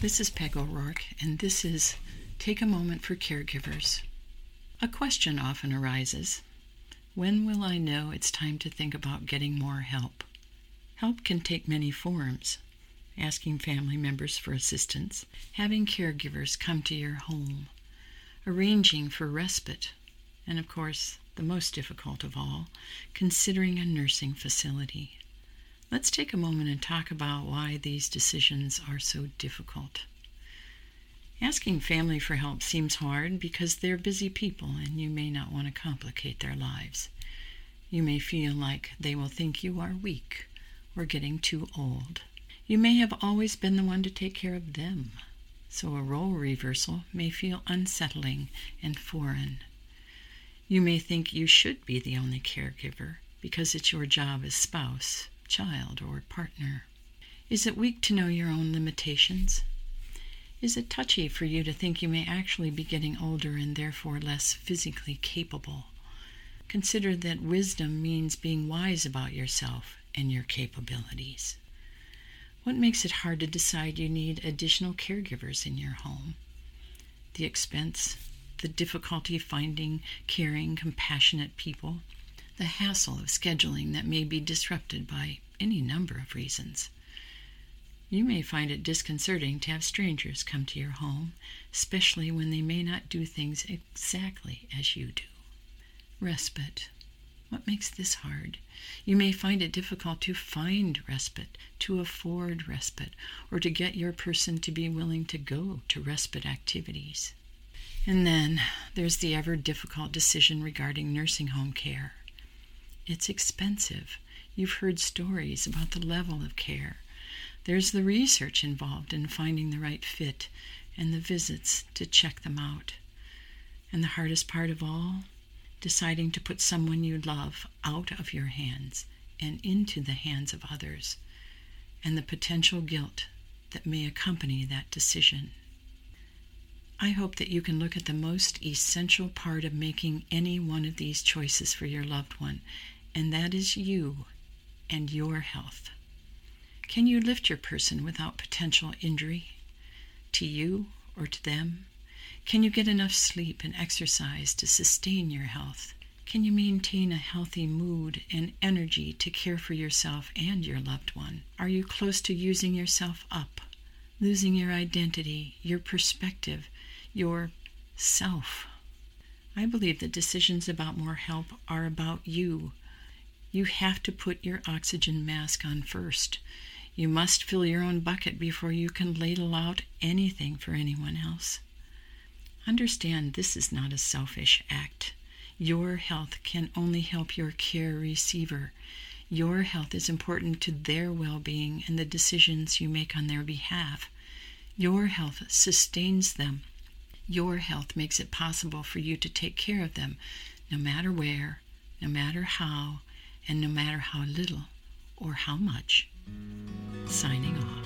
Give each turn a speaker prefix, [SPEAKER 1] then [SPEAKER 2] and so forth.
[SPEAKER 1] This is Peg O'Rourke, and this is Take a Moment for Caregivers. A question often arises When will I know it's time to think about getting more help? Help can take many forms asking family members for assistance, having caregivers come to your home, arranging for respite, and of course, the most difficult of all, considering a nursing facility. Let's take a moment and talk about why these decisions are so difficult. Asking family for help seems hard because they're busy people and you may not want to complicate their lives. You may feel like they will think you are weak or getting too old. You may have always been the one to take care of them, so a role reversal may feel unsettling and foreign. You may think you should be the only caregiver because it's your job as spouse, child, or partner. Is it weak to know your own limitations? Is it touchy for you to think you may actually be getting older and therefore less physically capable? Consider that wisdom means being wise about yourself and your capabilities. What makes it hard to decide you need additional caregivers in your home? The expense, the difficulty finding caring, compassionate people, the hassle of scheduling that may be disrupted by any number of reasons. You may find it disconcerting to have strangers come to your home, especially when they may not do things exactly as you do. Respite. What makes this hard? You may find it difficult to find respite, to afford respite, or to get your person to be willing to go to respite activities. And then there's the ever difficult decision regarding nursing home care. It's expensive. You've heard stories about the level of care. There's the research involved in finding the right fit and the visits to check them out. And the hardest part of all, deciding to put someone you love out of your hands and into the hands of others, and the potential guilt that may accompany that decision. I hope that you can look at the most essential part of making any one of these choices for your loved one, and that is you and your health. Can you lift your person without potential injury to you or to them? Can you get enough sleep and exercise to sustain your health? Can you maintain a healthy mood and energy to care for yourself and your loved one? Are you close to using yourself up, losing your identity, your perspective, your self? I believe that decisions about more help are about you. You have to put your oxygen mask on first. You must fill your own bucket before you can ladle out anything for anyone else. Understand this is not a selfish act. Your health can only help your care receiver. Your health is important to their well being and the decisions you make on their behalf. Your health sustains them. Your health makes it possible for you to take care of them, no matter where, no matter how, and no matter how little or how much signing off.